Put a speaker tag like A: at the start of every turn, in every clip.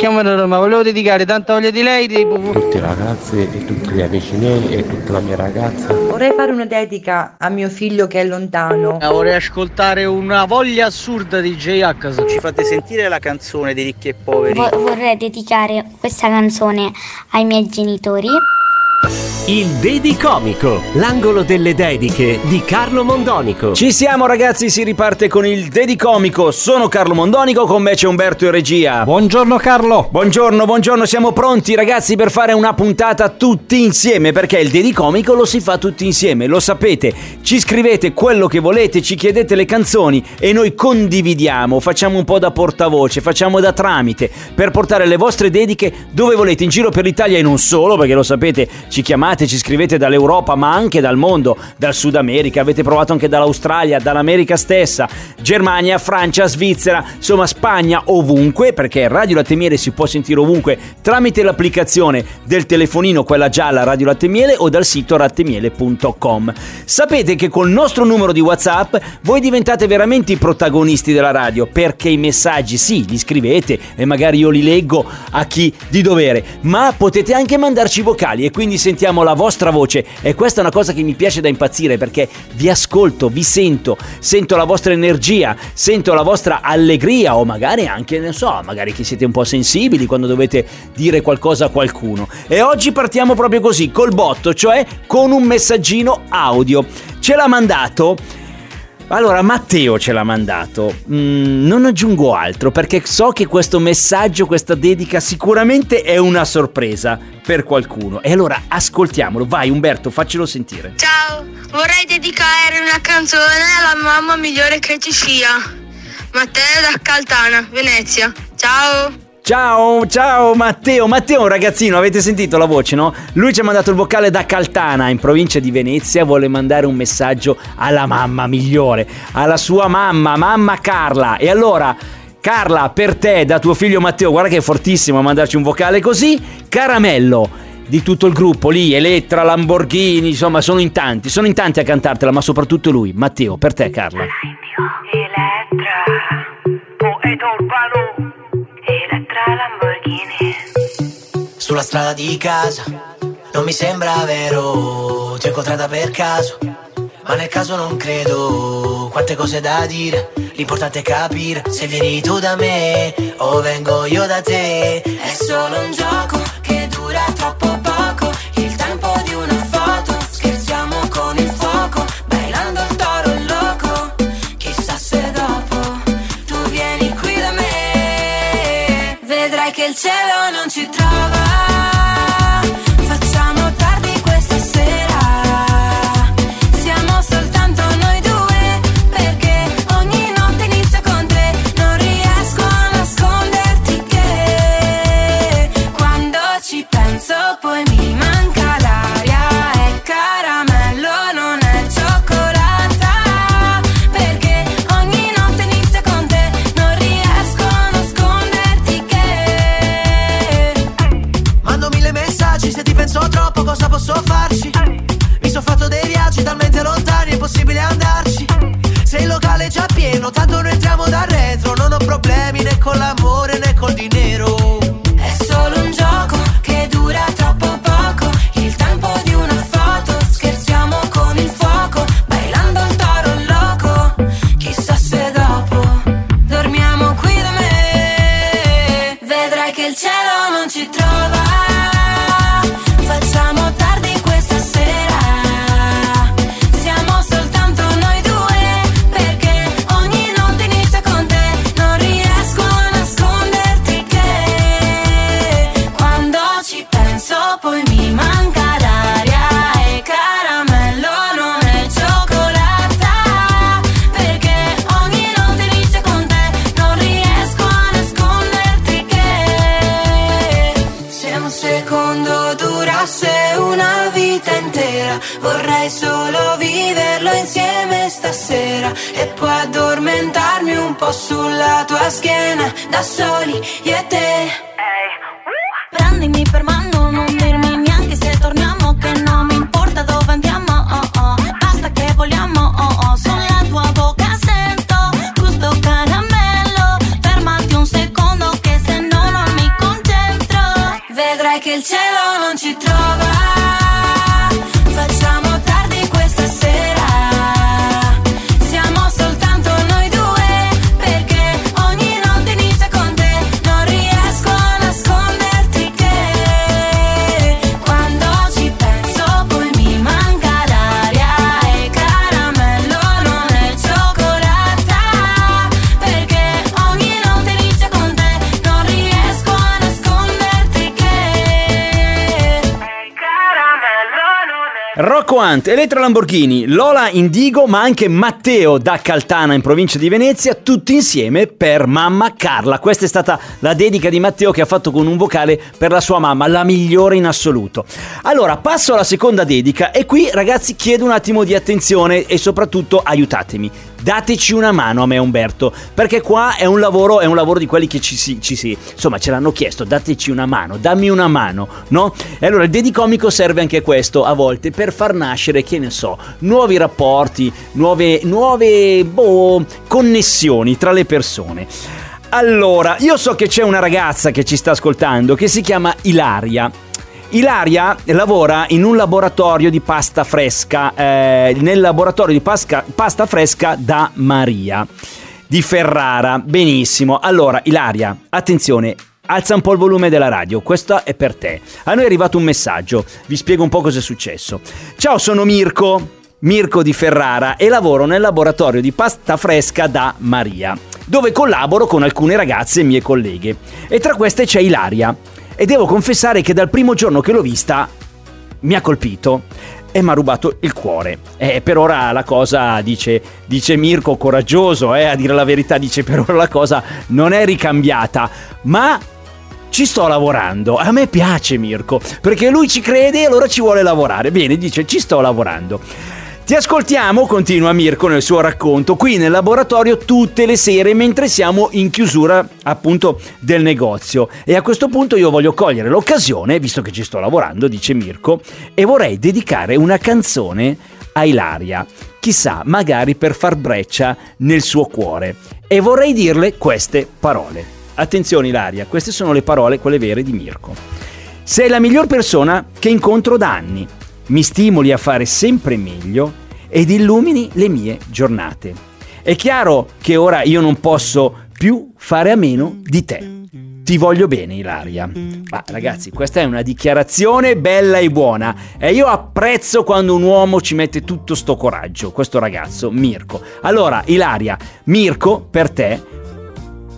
A: chiamo da Roma, volevo dedicare tanta voglia di lei, di
B: Tutti i ragazzi e tutti gli amici miei e tutta la mia ragazza.
C: Vorrei fare una dedica a mio figlio che è lontano.
A: Eh, Vorrei ascoltare una voglia assurda di J-H.
D: Ci fate sentire la canzone di Ricchi e Poveri?
E: Vo- vorrei dedicare questa canzone ai miei genitori.
F: Il Dedicomico, l'angolo delle dediche di Carlo Mondonico.
G: Ci siamo ragazzi, si riparte con il Dedicomico. Sono Carlo Mondonico, con me c'è Umberto in regia.
H: Buongiorno Carlo.
G: Buongiorno, buongiorno, siamo pronti ragazzi per fare una puntata tutti insieme perché il Dedicomico lo si fa tutti insieme, lo sapete. Ci scrivete quello che volete, ci chiedete le canzoni e noi condividiamo, facciamo un po' da portavoce, facciamo da tramite per portare le vostre dediche dove volete, in giro per l'Italia e non solo, perché lo sapete, ci chiamate, ci scrivete dall'Europa ma anche dal mondo, dal Sud America, avete provato anche dall'Australia, dall'America stessa, Germania, Francia, Svizzera, insomma Spagna, ovunque, perché Radio Latte Miele si può sentire ovunque tramite l'applicazione del telefonino, quella gialla Radio Latte Miele o dal sito lattemiele.com. Sapete che col nostro numero di WhatsApp voi diventate veramente i protagonisti della radio, perché i messaggi sì, li scrivete e magari io li leggo a chi di dovere, ma potete anche mandarci vocali e quindi sentiamo la vostra voce e questa è una cosa che mi piace da impazzire perché vi ascolto, vi sento, sento la vostra energia, sento la vostra allegria o magari anche, non so, magari che siete un po' sensibili quando dovete dire qualcosa a qualcuno. E oggi partiamo proprio così, col botto, cioè con un messaggino audio. Ce l'ha mandato allora, Matteo ce l'ha mandato. Mm, non aggiungo altro perché so che questo messaggio, questa dedica sicuramente è una sorpresa per qualcuno. E allora ascoltiamolo. Vai Umberto, faccelo sentire.
I: Ciao, vorrei dedicare una canzone alla mamma migliore che ci sia. Matteo da Caltana, Venezia. Ciao.
G: Ciao, ciao Matteo. Matteo è un ragazzino, avete sentito la voce, no? Lui ci ha mandato il vocale da Caltana, in provincia di Venezia, vuole mandare un messaggio alla mamma migliore, alla sua mamma, mamma Carla. E allora, Carla, per te, da tuo figlio Matteo, guarda che è fortissimo a mandarci un vocale così, caramello di tutto il gruppo lì, Elettra, Lamborghini, insomma, sono in tanti, sono in tanti a cantartela, ma soprattutto lui, Matteo, per te Carla.
J: Elettra, poeta urbano, Elettra Lamborghini.
K: Sulla strada di casa, non mi sembra vero, ti ho incontrata per caso, ma nel caso non credo, quante cose da dire, l'importante è capire se vieni tu da me o vengo io da te. È solo un gioco che dura troppo poco, con l'amore
J: vorrei solo viverlo insieme stasera e poi addormentarmi un po' sulla tua schiena, da soli io e te. Prendimi per mano, non dirmi neanche se torniamo, che non mi importa dove andiamo, oh oh. basta che vogliamo, oh oh. sulla tua bocca sento gusto caramello, fermati un secondo che se no non mi concentro.
K: sai che il cielo non ci trova.
G: Rocco Hunt, Elettra Lamborghini, Lola Indigo, ma anche Matteo da Caltana in provincia di Venezia, tutti insieme per mamma Carla. Questa è stata la dedica di Matteo che ha fatto con un vocale per la sua mamma, la migliore in assoluto. Allora, passo alla seconda dedica e qui ragazzi chiedo un attimo di attenzione e soprattutto aiutatemi. Dateci una mano a me Umberto, perché qua è un lavoro, è un lavoro di quelli che ci si, ci si, insomma ce l'hanno chiesto, dateci una mano, dammi una mano, no? E allora il dedicomico serve anche questo, a volte, per far nascere, che ne so, nuovi rapporti, nuove, nuove boh, connessioni tra le persone. Allora, io so che c'è una ragazza che ci sta ascoltando che si chiama Ilaria. Ilaria lavora in un laboratorio di pasta fresca, eh, nel laboratorio di pasca- pasta fresca da Maria di Ferrara. Benissimo. Allora, Ilaria, attenzione. Alza un po' il volume della radio, questo è per te. A noi è arrivato un messaggio, vi spiego un po' cosa è successo. Ciao, sono Mirko, Mirko di Ferrara e lavoro nel laboratorio di pasta fresca da Maria, dove collaboro con alcune ragazze mie colleghe. E tra queste c'è Ilaria. E devo confessare che dal primo giorno che l'ho vista mi ha colpito e mi ha rubato il cuore. E per ora la cosa, dice, dice Mirko, coraggioso, eh, a dire la verità, dice per ora la cosa non è ricambiata, ma ci sto lavorando. A me piace Mirko, perché lui ci crede e allora ci vuole lavorare. Bene, dice ci sto lavorando. Ti ascoltiamo, continua Mirko nel suo racconto, qui nel laboratorio tutte le sere mentre siamo in chiusura appunto del negozio. E a questo punto io voglio cogliere l'occasione, visto che ci sto lavorando, dice Mirko, e vorrei dedicare una canzone a Ilaria. Chissà, magari per far breccia nel suo cuore. E vorrei dirle queste parole. Attenzione Ilaria, queste sono le parole, quelle vere di Mirko. Sei la miglior persona che incontro da anni. Mi stimoli a fare sempre meglio ed illumini le mie giornate. È chiaro che ora io non posso più fare a meno di te. Ti voglio bene, Ilaria. Ma ragazzi, questa è una dichiarazione bella e buona. E io apprezzo quando un uomo ci mette tutto sto coraggio. Questo ragazzo, Mirko. Allora, Ilaria, Mirko, per te,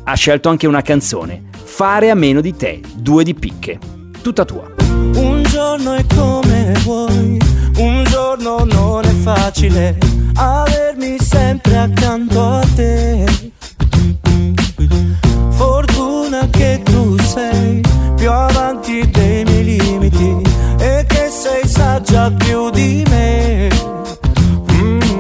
G: ha scelto anche una canzone. Fare a meno di te, due di picche. Tutta tua.
L: Un giorno è come vuoi, un giorno non è facile avermi sempre accanto a te. Fortuna che tu sei più avanti dei miei limiti e che sei saggia più di me.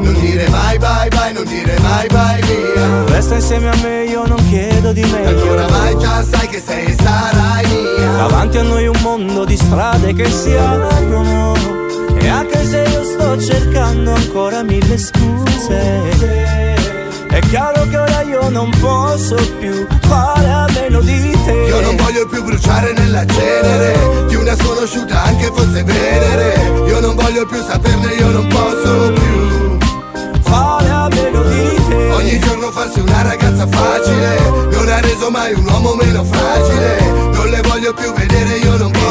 M: Non dire mai bye bye, non dire mai bye via
L: Resta insieme a me, io non chiedo di me.
M: Tanto oramai già sai che sei sarai mia
L: Davanti a noi un mondo di strade che si aprono E anche se io sto cercando ancora mille scuse È chiaro che ora io non posso più fare a meno di te.
M: Io non voglio più bruciare nella cenere Di una sconosciuta anche fosse venere. Io non voglio più saperne, io non posso più
L: Fare a meno di te.
M: Ogni giorno farsi una ragazza facile Non ha reso mai un uomo meno fragile. Non le voglio più vedere, io non posso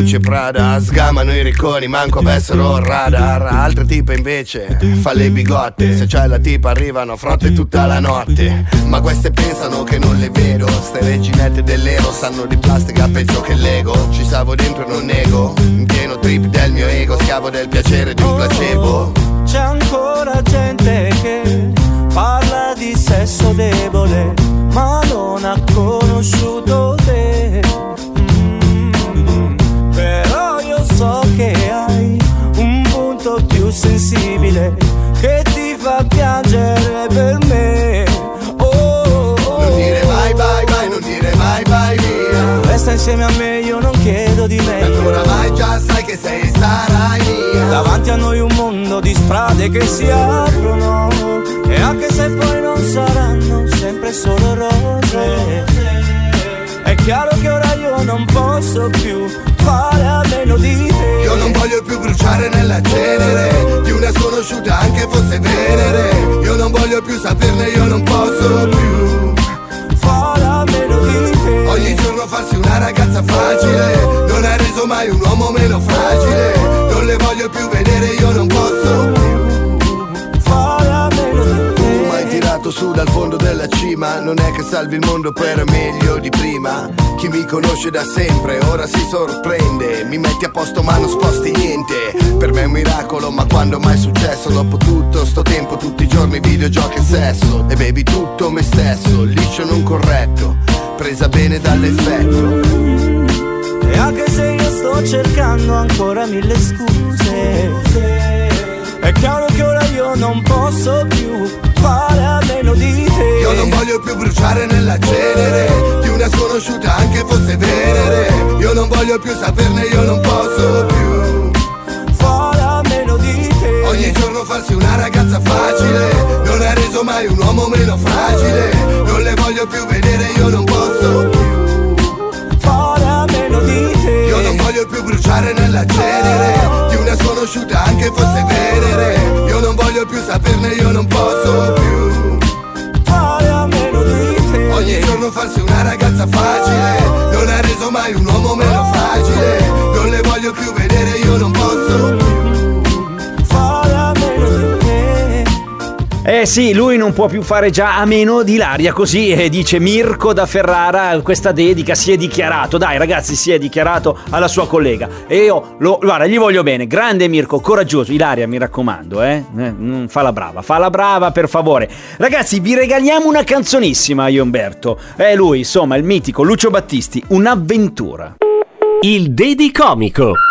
M: Gucci Prada Sgamano i ricconi, manco avessero radar. Altre tipe invece fa le bigotte Se c'è la tipa arrivano a fronte tutta la notte. Ma queste pensano che non le vedo Ste reginette dell'ero sanno di plastica peggio che l'ego Ci stavo dentro e non nego. In pieno trip del mio ego Schiavo del piacere di un placebo.
L: C'è ancora gente che parla di sesso debole, ma non ha conosciuto te. Più sensibile che ti fa piangere per me. Oh, oh,
M: Non dire mai bye bye, non dire mai bye via.
L: Resta insieme a me, io non chiedo di
M: Tanto
L: meglio.
M: oramai già sai che sei e sarai mia.
L: Davanti a noi un mondo di strade che si aprono E anche se poi non saranno sempre solo rose.
H: Non posso più fare a meno di te.
M: Io non voglio più bruciare nella cenere Di una sconosciuta anche fosse venere. Io non voglio più saperne, io non posso più. Ogni giorno farsi una ragazza facile. Non ha reso mai un uomo meno fragile. Non le voglio più vedere, io non posso più su dal fondo della cima. Non è che salvi il mondo per meglio di prima. Chi mi conosce da sempre ora si sorprende. Mi metti a posto ma non sposti niente. Per me è un miracolo ma quando mai è successo? Dopo tutto sto tempo tutti i giorni videogiochi e sesso. E bevi tutto me stesso, liscio non corretto. Presa bene dall'effetto.
H: E anche se io sto cercando ancora mille scuse È chiaro che ora io non posso più fare meno di te.
M: Io non voglio più bruciare nella cenere Di una sconosciuta anche fosse venere. Io non voglio più saperne, io non posso più.
H: Fare a meno di te.
M: Ogni giorno farsi una ragazza facile Non ha reso mai un uomo meno fragile. Non le voglio più vedere, io non posso più.
H: Fare a meno di te.
M: Io non voglio più bruciare nella cenere Di una sconosciuta anche fosse venere mai un uomo meno fragile. Non le voglio più vedere,
G: Eh sì, lui non può più fare già a meno di Ilaria, così eh, dice Mirko da Ferrara, questa dedica si è dichiarato, dai ragazzi si è dichiarato alla sua collega e io, lo, guarda, gli voglio bene, grande Mirko, coraggioso, Ilaria mi raccomando, eh, eh, fa la brava, fa la brava per favore. Ragazzi, vi regaliamo una canzonissima io Umberto, è lui, insomma, il mitico Lucio Battisti, un'avventura.
F: Il Dedicomico.
H: Non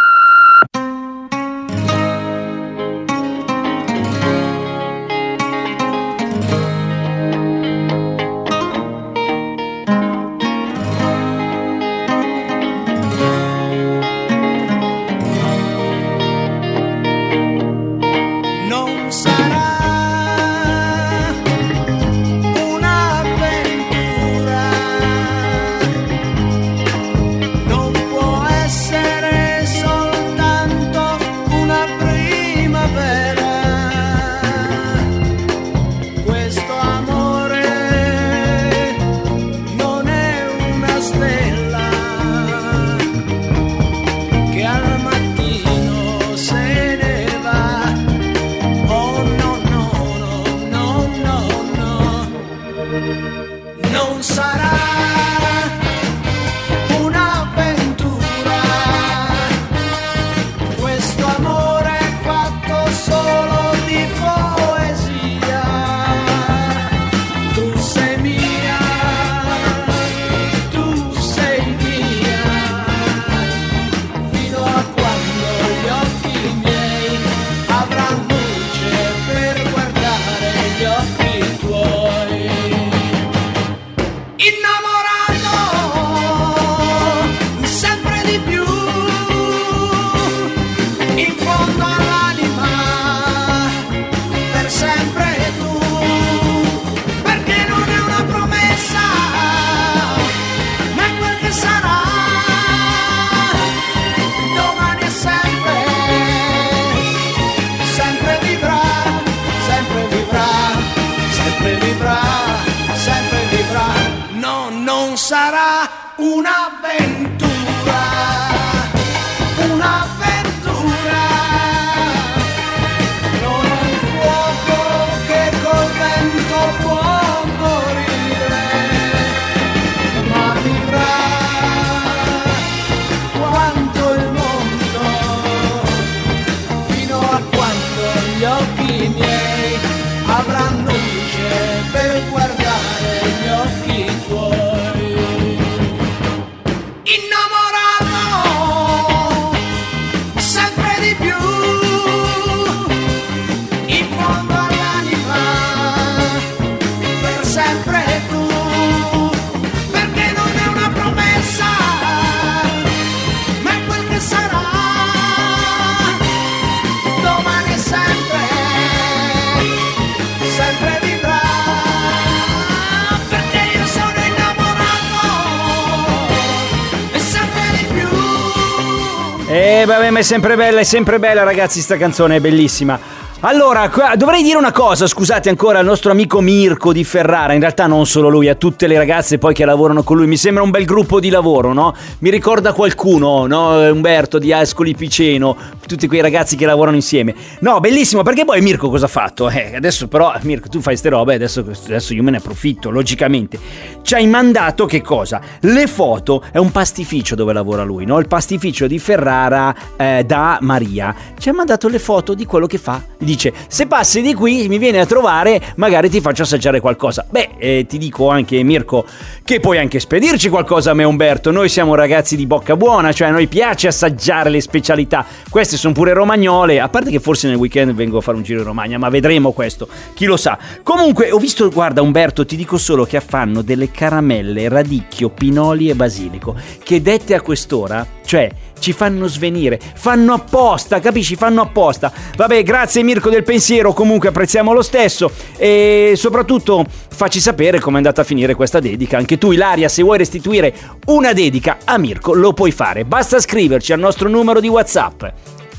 G: Eh, vabbè, ma è sempre bella, è sempre bella, ragazzi, sta canzone è bellissima. Allora, dovrei dire una cosa, scusate ancora al nostro amico Mirko di Ferrara, in realtà non solo lui, a tutte le ragazze poi che lavorano con lui, mi sembra un bel gruppo di lavoro, no? Mi ricorda qualcuno, no? Umberto di Ascoli Piceno, tutti quei ragazzi che lavorano insieme. No, bellissimo, perché poi Mirko cosa ha fatto? Eh, adesso però, Mirko, tu fai ste robe, adesso, adesso io me ne approfitto, logicamente. Ci hai mandato che cosa? Le foto, è un pastificio dove lavora lui, no? Il pastificio di Ferrara eh, da Maria. Ci ha mandato le foto di quello che fa. Dice, se passi di qui mi vieni a trovare, magari ti faccio assaggiare qualcosa. Beh, eh, ti dico anche Mirko che puoi anche spedirci qualcosa a me Umberto. Noi siamo ragazzi di bocca buona, cioè a noi piace assaggiare le specialità. Queste sono pure romagnole, a parte che forse nel weekend vengo a fare un giro in Romagna, ma vedremo questo, chi lo sa. Comunque ho visto, guarda Umberto, ti dico solo che fanno delle caramelle, radicchio, pinoli e basilico, che dette a quest'ora, cioè ci fanno svenire, fanno apposta, capisci? Fanno apposta. Vabbè, grazie Mirko del pensiero, comunque apprezziamo lo stesso e soprattutto facci sapere com'è andata a finire questa dedica. Anche tu Ilaria, se vuoi restituire una dedica a Mirko, lo puoi fare. Basta scriverci al nostro numero di WhatsApp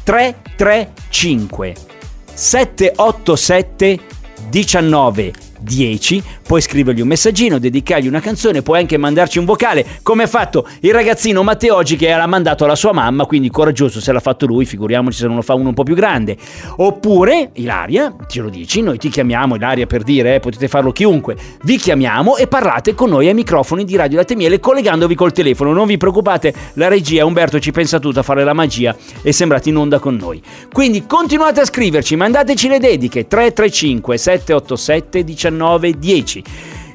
G: 335 787 19 10, puoi scrivergli un messaggino, dedicargli una canzone, puoi anche mandarci un vocale, come ha fatto il ragazzino Matteo oggi che l'ha mandato alla sua mamma, quindi coraggioso se l'ha fatto lui, figuriamoci se non lo fa uno un po' più grande. Oppure, Ilaria, ce lo dici, noi ti chiamiamo, Ilaria per dire, eh, potete farlo chiunque, vi chiamiamo e parlate con noi ai microfoni di Radio Latte Miele collegandovi col telefono, non vi preoccupate, la regia, Umberto ci pensa tutto a fare la magia e sembrate in onda con noi. Quindi continuate a scriverci, mandateci le dediche 335 787 19 10.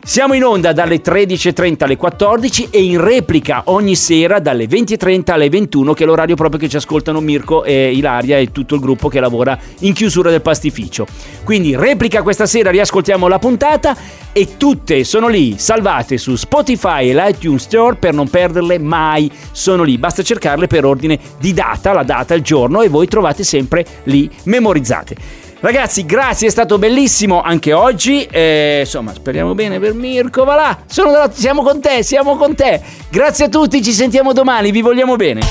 G: Siamo in onda dalle 13.30 alle 14 e in replica ogni sera dalle 20.30 alle 21 che è l'orario proprio che ci ascoltano Mirko e Ilaria e tutto il gruppo che lavora in chiusura del pastificio. Quindi replica questa sera, riascoltiamo la puntata e tutte sono lì salvate su Spotify e l'iTunes Store per non perderle mai. Sono lì, basta cercarle per ordine di data, la data, il giorno e voi trovate sempre lì memorizzate. Ragazzi, grazie, è stato bellissimo anche oggi. Eh, insomma, speriamo bene per Mirko. Va là, sono siamo con te, siamo con te. Grazie a tutti, ci sentiamo domani, vi vogliamo bene.